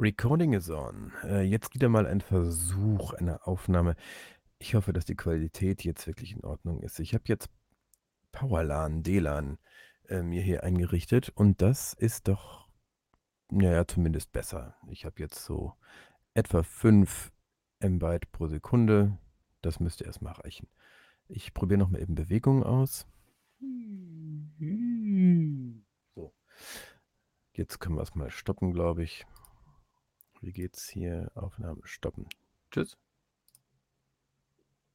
Recording is on. Äh, jetzt wieder mal ein Versuch einer Aufnahme. Ich hoffe, dass die Qualität jetzt wirklich in Ordnung ist. Ich habe jetzt Powerlan, DLAN äh, mir hier eingerichtet und das ist doch, naja, zumindest besser. Ich habe jetzt so etwa 5 Mbyte pro Sekunde. Das müsste erstmal reichen. Ich probiere nochmal eben Bewegungen aus. So. Jetzt können wir es mal stoppen, glaube ich. Wie geht's hier? Aufnahme stoppen. Tschüss.